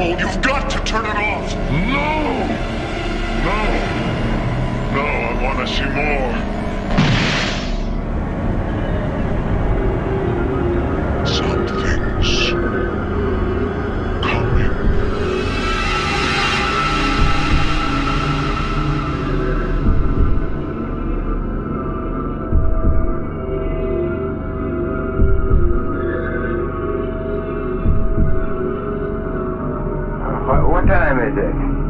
got to turn it off. No! No! No, I want to see more. devam edecek.